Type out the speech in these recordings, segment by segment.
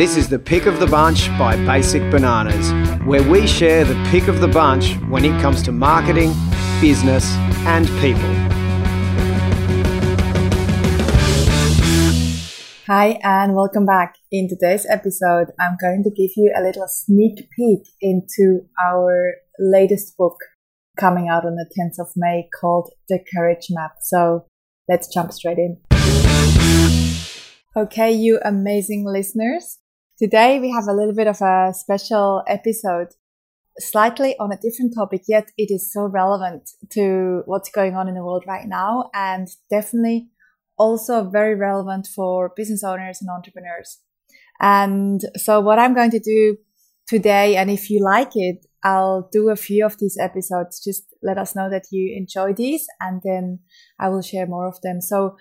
This is the pick of the bunch by Basic Bananas, where we share the pick of the bunch when it comes to marketing, business, and people. Hi, and welcome back. In today's episode, I'm going to give you a little sneak peek into our latest book coming out on the 10th of May called The Courage Map. So let's jump straight in. Okay, you amazing listeners. Today we have a little bit of a special episode, slightly on a different topic, yet it is so relevant to what's going on in the world right now and definitely also very relevant for business owners and entrepreneurs. And so what I'm going to do today, and if you like it, I'll do a few of these episodes. Just let us know that you enjoy these and then I will share more of them. So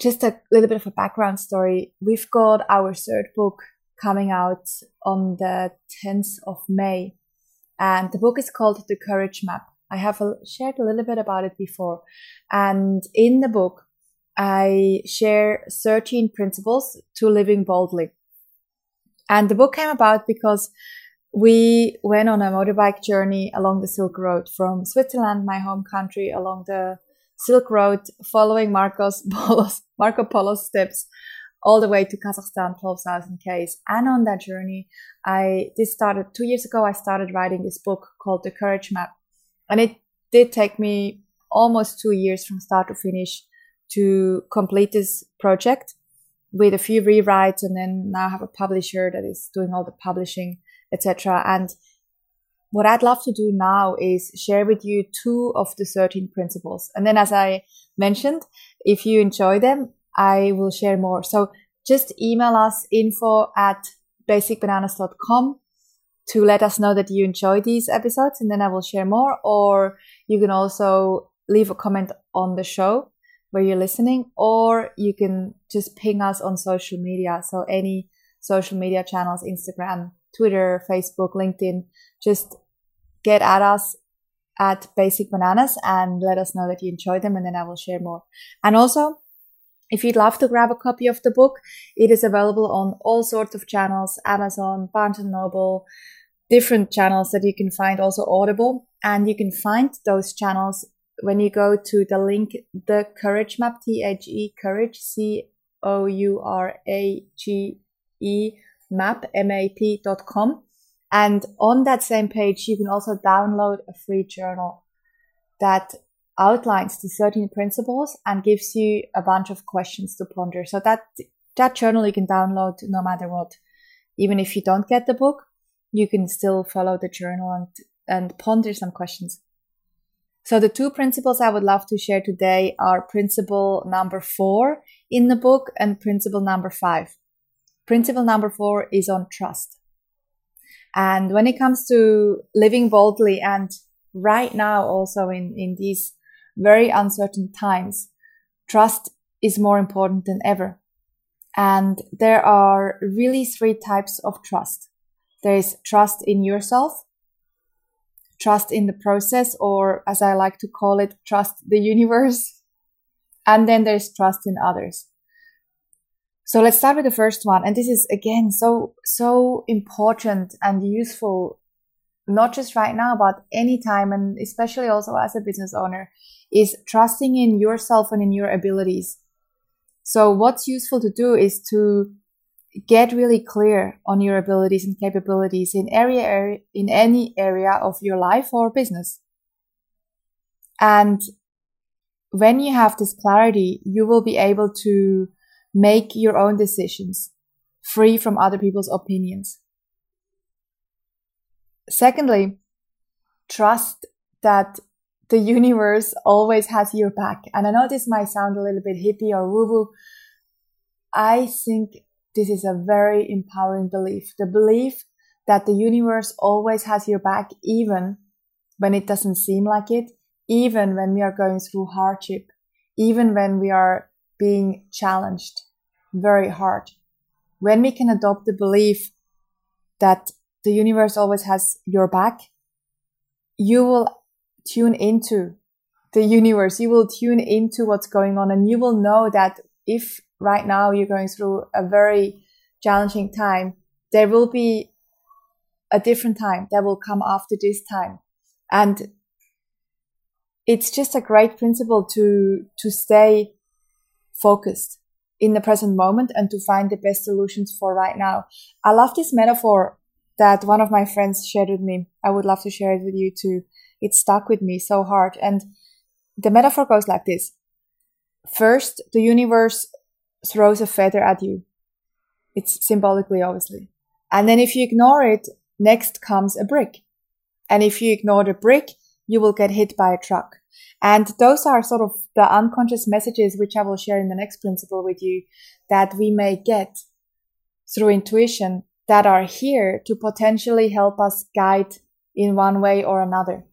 just a little bit of a background story. We've got our third book coming out on the 10th of May. And the book is called The Courage Map. I have shared a little bit about it before. And in the book, I share 13 principles to living boldly. And the book came about because we went on a motorbike journey along the Silk Road from Switzerland, my home country, along the Silk Road, following Marcos Polo's, Marco Polo's steps all the way to Kazakhstan, 12,000 Ks. And on that journey, I, this started two years ago, I started writing this book called The Courage Map. And it did take me almost two years from start to finish to complete this project with a few rewrites and then now have a publisher that is doing all the publishing, etc. And what I'd love to do now is share with you two of the 13 principles. And then as I mentioned, if you enjoy them, I will share more. So just email us info at basicbananas.com to let us know that you enjoy these episodes and then I will share more. Or you can also leave a comment on the show where you're listening, or you can just ping us on social media. So any social media channels, Instagram, Twitter, Facebook, LinkedIn, just get at us at Basic Bananas and let us know that you enjoy them and then I will share more. And also, if you'd love to grab a copy of the book, it is available on all sorts of channels, Amazon, Barnes and Noble, different channels that you can find also Audible. And you can find those channels when you go to the link, the Courage Map, T-H-E, Courage, C-O-U-R-A-G-E, map, M-A-P dot com. And on that same page, you can also download a free journal that outlines the 13 principles and gives you a bunch of questions to ponder. So that, that journal you can download no matter what. Even if you don't get the book, you can still follow the journal and, and ponder some questions. So the two principles I would love to share today are principle number four in the book and principle number five. Principle number four is on trust. And when it comes to living boldly and right now also in, in these very uncertain times, trust is more important than ever. And there are really three types of trust. There is trust in yourself, trust in the process, or as I like to call it, trust the universe. And then there's trust in others. So let's start with the first one. And this is again so, so important and useful, not just right now, but anytime. And especially also as a business owner is trusting in yourself and in your abilities. So what's useful to do is to get really clear on your abilities and capabilities in area in any area of your life or business. And when you have this clarity, you will be able to make your own decisions free from other people's opinions. Secondly, trust that the universe always has your back. And I know this might sound a little bit hippie or woo woo. I think this is a very empowering belief. The belief that the universe always has your back, even when it doesn't seem like it, even when we are going through hardship, even when we are being challenged very hard. When we can adopt the belief that the universe always has your back, you will tune into the universe. You will tune into what's going on and you will know that if right now you're going through a very challenging time, there will be a different time that will come after this time. And it's just a great principle to, to stay focused in the present moment and to find the best solutions for right now. I love this metaphor that one of my friends shared with me. I would love to share it with you too. It stuck with me so hard. And the metaphor goes like this. First, the universe throws a feather at you. It's symbolically, obviously. And then if you ignore it, next comes a brick. And if you ignore the brick, you will get hit by a truck. And those are sort of the unconscious messages, which I will share in the next principle with you, that we may get through intuition that are here to potentially help us guide in one way or another.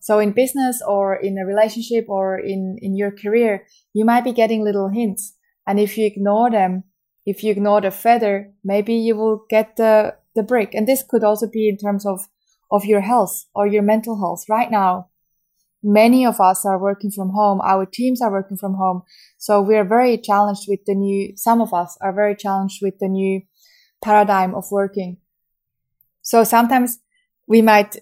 So in business or in a relationship or in, in your career, you might be getting little hints. And if you ignore them, if you ignore the feather, maybe you will get the, the brick. And this could also be in terms of, of your health or your mental health. Right now, many of us are working from home. Our teams are working from home. So we are very challenged with the new, some of us are very challenged with the new paradigm of working. So sometimes we might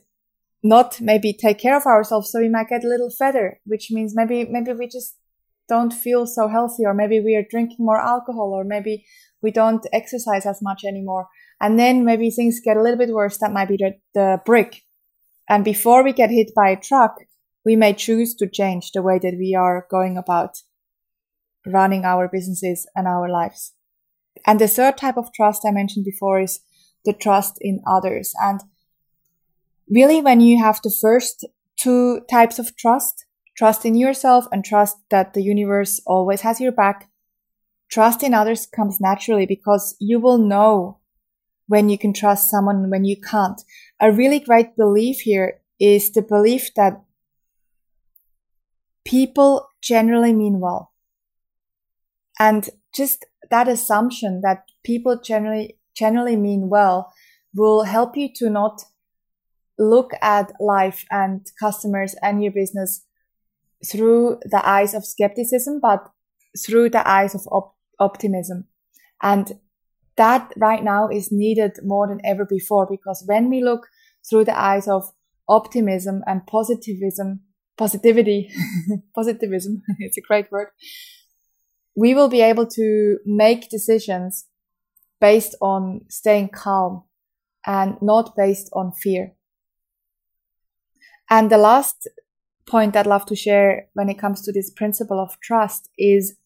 not maybe take care of ourselves. So we might get a little fatter, which means maybe, maybe we just don't feel so healthy or maybe we are drinking more alcohol or maybe we don't exercise as much anymore. And then maybe things get a little bit worse. That might be the, the brick. And before we get hit by a truck, we may choose to change the way that we are going about running our businesses and our lives. And the third type of trust I mentioned before is the trust in others. And really, when you have the first two types of trust, trust in yourself and trust that the universe always has your back, trust in others comes naturally because you will know when you can trust someone and when you can't. A really great belief here is the belief that people generally mean well. And just that assumption that people generally, generally mean well will help you to not look at life and customers and your business through the eyes of skepticism, but through the eyes of op- optimism. And that right now is needed more than ever before because when we look through the eyes of optimism and positivism, positivity, positivism, it's a great word, we will be able to make decisions based on staying calm and not based on fear. And the last point I'd love to share when it comes to this principle of trust is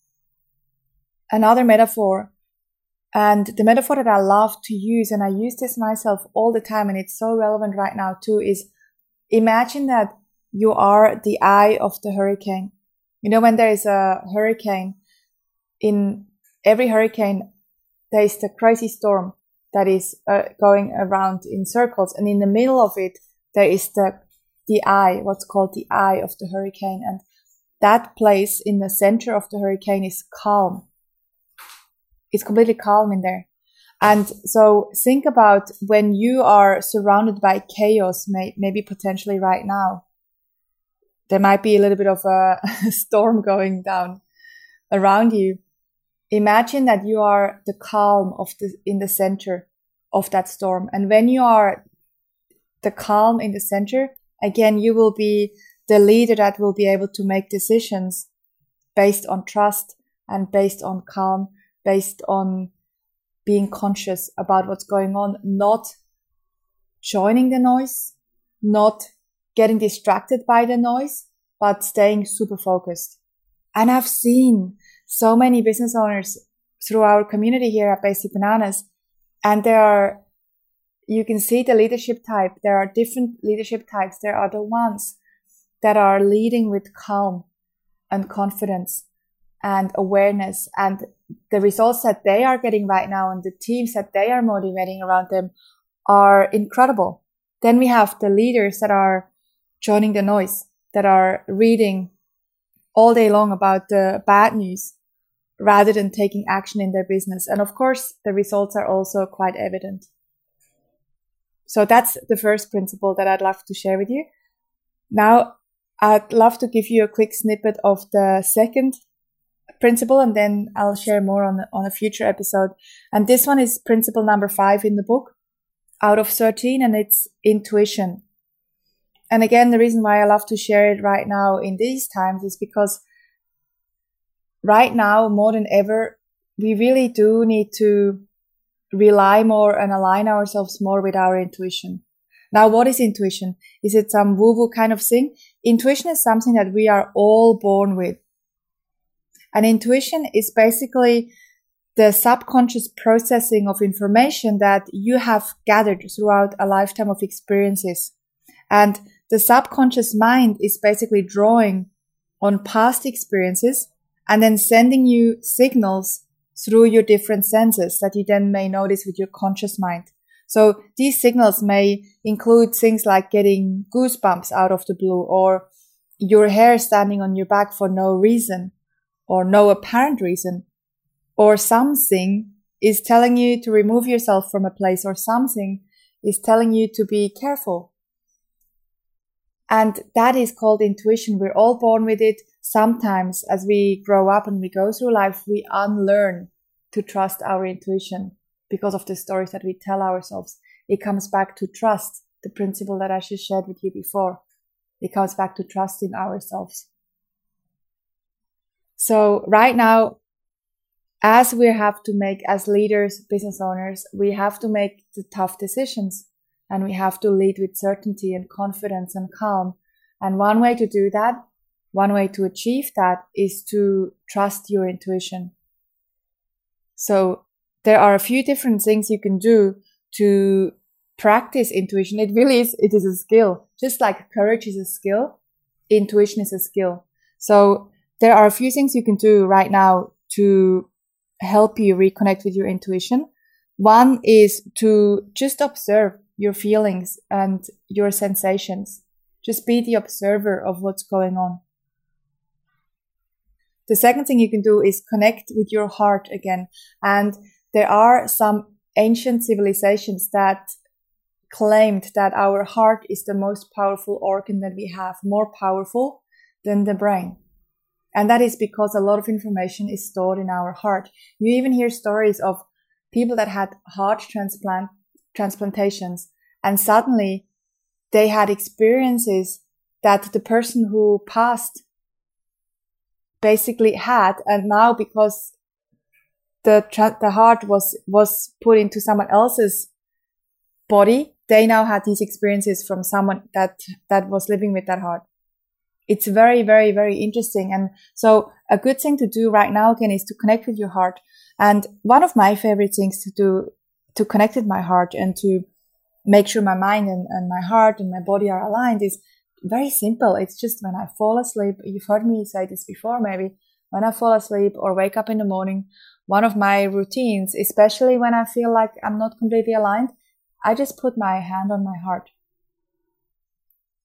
another metaphor. And the metaphor that I love to use, and I use this myself all the time, and it's so relevant right now too, is imagine that you are the eye of the hurricane. You know, when there is a hurricane, in every hurricane, there is the crazy storm that is uh, going around in circles. And in the middle of it, there is the, the eye, what's called the eye of the hurricane. And that place in the center of the hurricane is calm. It's completely calm in there. And so think about when you are surrounded by chaos, may, maybe potentially right now. There might be a little bit of a storm going down around you. Imagine that you are the calm of the in the center of that storm. And when you are the calm in the center again you will be the leader that will be able to make decisions based on trust and based on calm based on being conscious about what's going on not joining the noise not getting distracted by the noise but staying super focused and i've seen so many business owners through our community here at Basic Bananas. And there are, you can see the leadership type. There are different leadership types. There are the ones that are leading with calm and confidence and awareness and the results that they are getting right now and the teams that they are motivating around them are incredible. Then we have the leaders that are joining the noise, that are reading all day long about the bad news rather than taking action in their business. And of course, the results are also quite evident. So that's the first principle that I'd love to share with you. Now, I'd love to give you a quick snippet of the second principle and then I'll share more on, on a future episode. And this one is principle number five in the book out of 13 and it's intuition. And again, the reason why I love to share it right now in these times is because right now, more than ever, we really do need to rely more and align ourselves more with our intuition. Now, what is intuition? Is it some woo woo kind of thing? Intuition is something that we are all born with. And intuition is basically the subconscious processing of information that you have gathered throughout a lifetime of experiences. And the subconscious mind is basically drawing on past experiences and then sending you signals through your different senses that you then may notice with your conscious mind. So these signals may include things like getting goosebumps out of the blue or your hair standing on your back for no reason or no apparent reason or something is telling you to remove yourself from a place or something is telling you to be careful. And that is called intuition. We're all born with it sometimes as we grow up and we go through life, we unlearn to trust our intuition because of the stories that we tell ourselves. It comes back to trust, the principle that I just shared with you before. It comes back to trusting ourselves. So right now, as we have to make as leaders, business owners, we have to make the tough decisions and we have to lead with certainty and confidence and calm. And one way to do that one way to achieve that is to trust your intuition. So there are a few different things you can do to practice intuition. It really is, it is a skill. Just like courage is a skill, intuition is a skill. So there are a few things you can do right now to help you reconnect with your intuition. One is to just observe your feelings and your sensations. Just be the observer of what's going on. The second thing you can do is connect with your heart again. And there are some ancient civilizations that claimed that our heart is the most powerful organ that we have, more powerful than the brain. And that is because a lot of information is stored in our heart. You even hear stories of people that had heart transplant transplantations and suddenly they had experiences that the person who passed basically had. And now because the, tra- the heart was, was put into someone else's body, they now had these experiences from someone that, that was living with that heart. It's very, very, very interesting. And so a good thing to do right now again is to connect with your heart. And one of my favorite things to do to connect with my heart and to make sure my mind and, and my heart and my body are aligned is very simple. It's just when I fall asleep, you've heard me say this before maybe, when I fall asleep or wake up in the morning, one of my routines, especially when I feel like I'm not completely aligned, I just put my hand on my heart.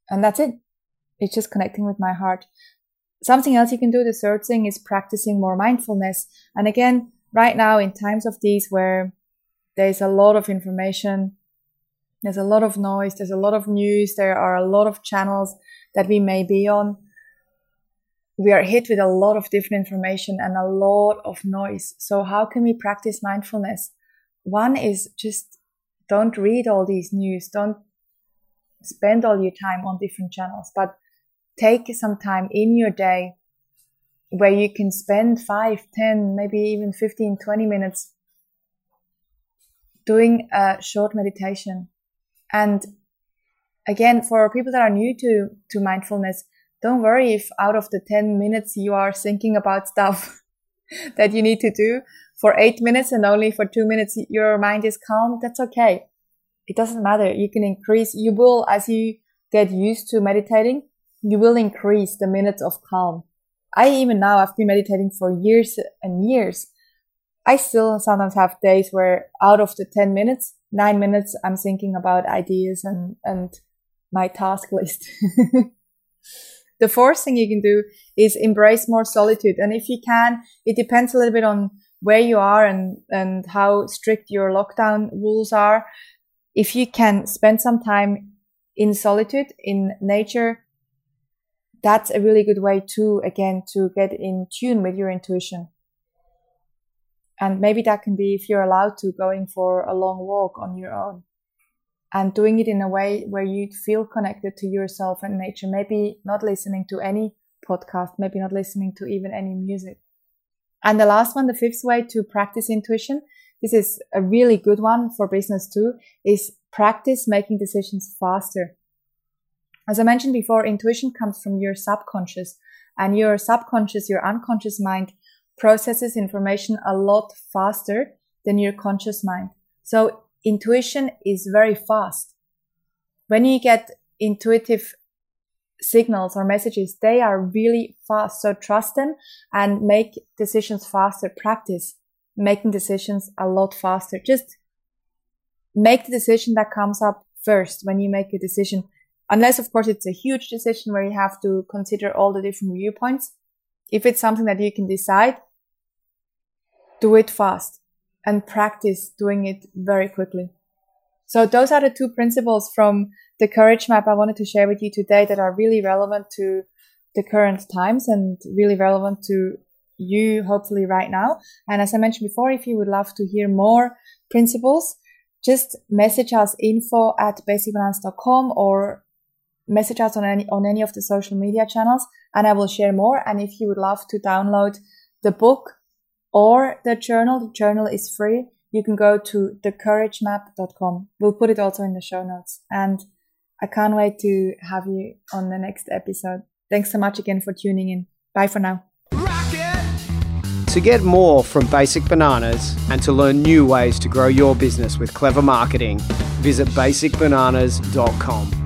And that's it. It's just connecting with my heart. Something else you can do, the third thing is practicing more mindfulness. And again, right now in times of these where there's a lot of information, there's a lot of noise. There's a lot of news. There are a lot of channels that we may be on. We are hit with a lot of different information and a lot of noise. So how can we practice mindfulness? One is just don't read all these news. Don't spend all your time on different channels, but take some time in your day where you can spend 5, 10, maybe even 15, 20 minutes doing a short meditation and again, for people that are new to, to mindfulness, don't worry if out of the 10 minutes you are thinking about stuff that you need to do for eight minutes and only for two minutes your mind is calm. That's okay. It doesn't matter. You can increase, you will, as you get used to meditating, you will increase the minutes of calm. I even now, I've been meditating for years and years. I still sometimes have days where out of the 10 minutes, nine minutes, I'm thinking about ideas and, and my task list. the fourth thing you can do is embrace more solitude. And if you can, it depends a little bit on where you are and, and how strict your lockdown rules are. If you can spend some time in solitude, in nature, that's a really good way to, again, to get in tune with your intuition. And maybe that can be if you're allowed to going for a long walk on your own and doing it in a way where you feel connected to yourself and nature. Maybe not listening to any podcast, maybe not listening to even any music. And the last one, the fifth way to practice intuition. This is a really good one for business too, is practice making decisions faster. As I mentioned before, intuition comes from your subconscious and your subconscious, your unconscious mind processes information a lot faster than your conscious mind. So intuition is very fast. When you get intuitive signals or messages, they are really fast. So trust them and make decisions faster. Practice making decisions a lot faster. Just make the decision that comes up first when you make a decision. Unless, of course, it's a huge decision where you have to consider all the different viewpoints. If it's something that you can decide, do it fast and practice doing it very quickly. So those are the two principles from the courage map I wanted to share with you today that are really relevant to the current times and really relevant to you hopefully right now. And as I mentioned before, if you would love to hear more principles, just message us info at basicbananas.com or message us on any, on any of the social media channels and I will share more. And if you would love to download the book or the journal. The journal is free. You can go to thecouragemap.com. We'll put it also in the show notes. And I can't wait to have you on the next episode. Thanks so much again for tuning in. Bye for now. To get more from Basic Bananas and to learn new ways to grow your business with clever marketing, visit basicbananas.com.